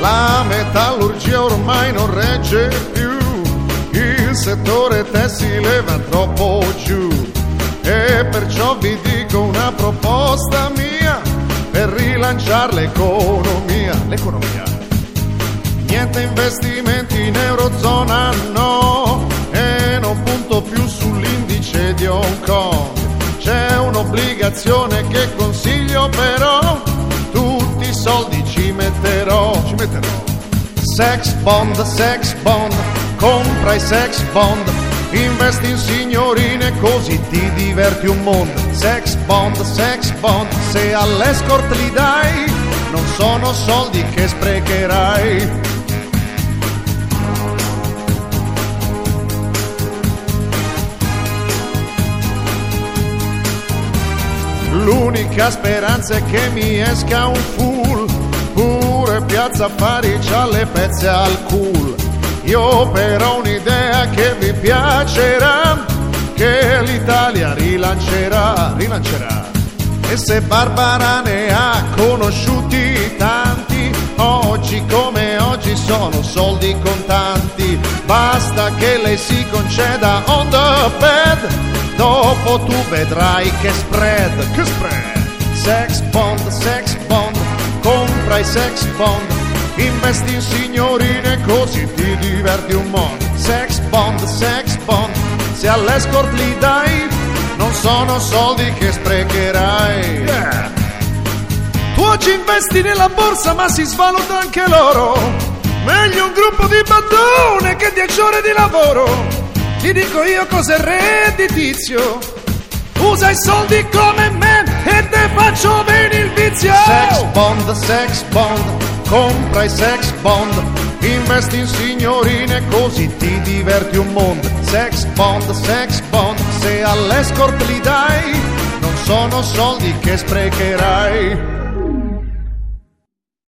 La metallurgia ormai non regge più, il settore tessile va troppo giù. E perciò vi dico una proposta mia per rilanciare l'economia. L'economia. Niente investimenti in Eurozona, no, e non punto più sull'indice di Hong Kong. C'è un'obbligazione che consiglio però, tutti i soldi metterò. Ci metterò. Sex bond, sex bond, compra i sex bond, investi in signorine così ti diverti un mondo. Sex bond, sex bond, se all'escort li dai, non sono soldi che sprecherai. L'unica speranza è che mi esca un full, Piazza Affari c'ha le pezze al cool. Io però un'idea che vi piacerà, che l'Italia rilancerà, rilancerà. E se Barbara ne ha conosciuti tanti, oggi come oggi sono soldi contanti. Basta che lei si conceda on the bed, dopo tu vedrai che spread, che spread. Sex bond, sex bond, compra i sex bond, investi in signorine così ti diverti un mondo. Sex bond, sex bond, se all'escort li dai, non sono soldi che sprecherai. Yeah. Tu oggi investi nella borsa ma si svaluta anche l'oro. Meglio un gruppo di battone che dieci ore di lavoro. Ti dico io cos'è redditizio. Usa i soldi come sex bond, compra i sex bond. Investi in signorine così ti diverti un mondo. Sex bond, sex bond, se all'escort li dai, non sono soldi che sprecherai.